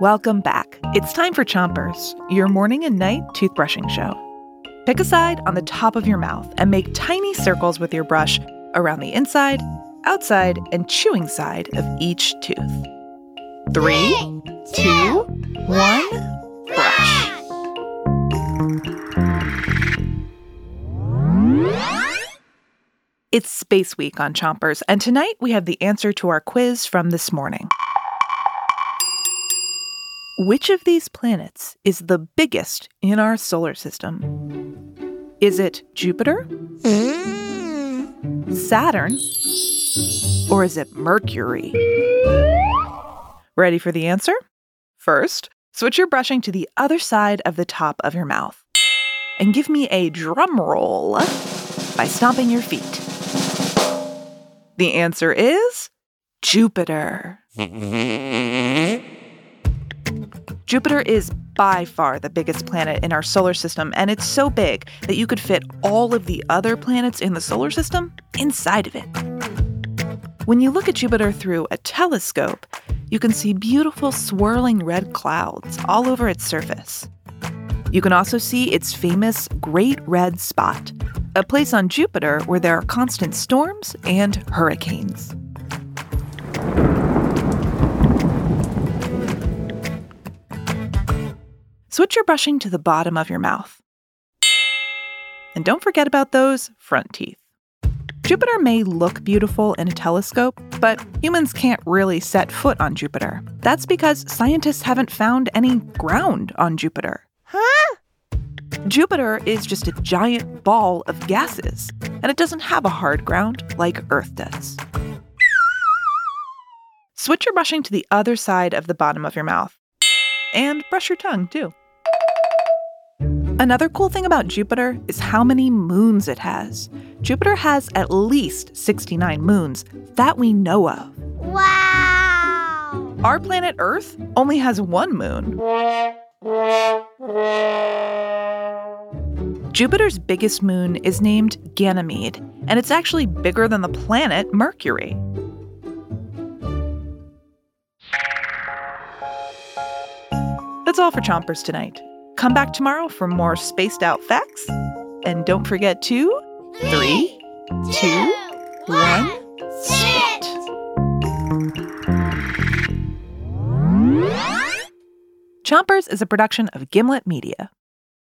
Welcome back. It's time for Chompers, your morning and night toothbrushing show. Pick a side on the top of your mouth and make tiny circles with your brush around the inside, outside, and chewing side of each tooth. Three, two, one, It's Space Week on Chompers, and tonight we have the answer to our quiz from this morning. Which of these planets is the biggest in our solar system? Is it Jupiter, Saturn, or is it Mercury? Ready for the answer? First, switch your brushing to the other side of the top of your mouth. And give me a drum roll by stomping your feet. The answer is Jupiter. Jupiter is by far the biggest planet in our solar system, and it's so big that you could fit all of the other planets in the solar system inside of it. When you look at Jupiter through a telescope, you can see beautiful swirling red clouds all over its surface. You can also see its famous Great Red Spot, a place on Jupiter where there are constant storms and hurricanes. Switch your brushing to the bottom of your mouth. And don't forget about those front teeth. Jupiter may look beautiful in a telescope, but humans can't really set foot on Jupiter. That's because scientists haven't found any ground on Jupiter. Jupiter is just a giant ball of gases, and it doesn't have a hard ground like Earth does. Switch your brushing to the other side of the bottom of your mouth. And brush your tongue, too. Another cool thing about Jupiter is how many moons it has. Jupiter has at least 69 moons that we know of. Wow! Our planet Earth only has one moon. Jupiter's biggest moon is named Ganymede, and it's actually bigger than the planet Mercury. That's all for Chompers tonight. Come back tomorrow for more spaced out facts. And don't forget to three, two, one, spit. Chompers is a production of Gimlet Media.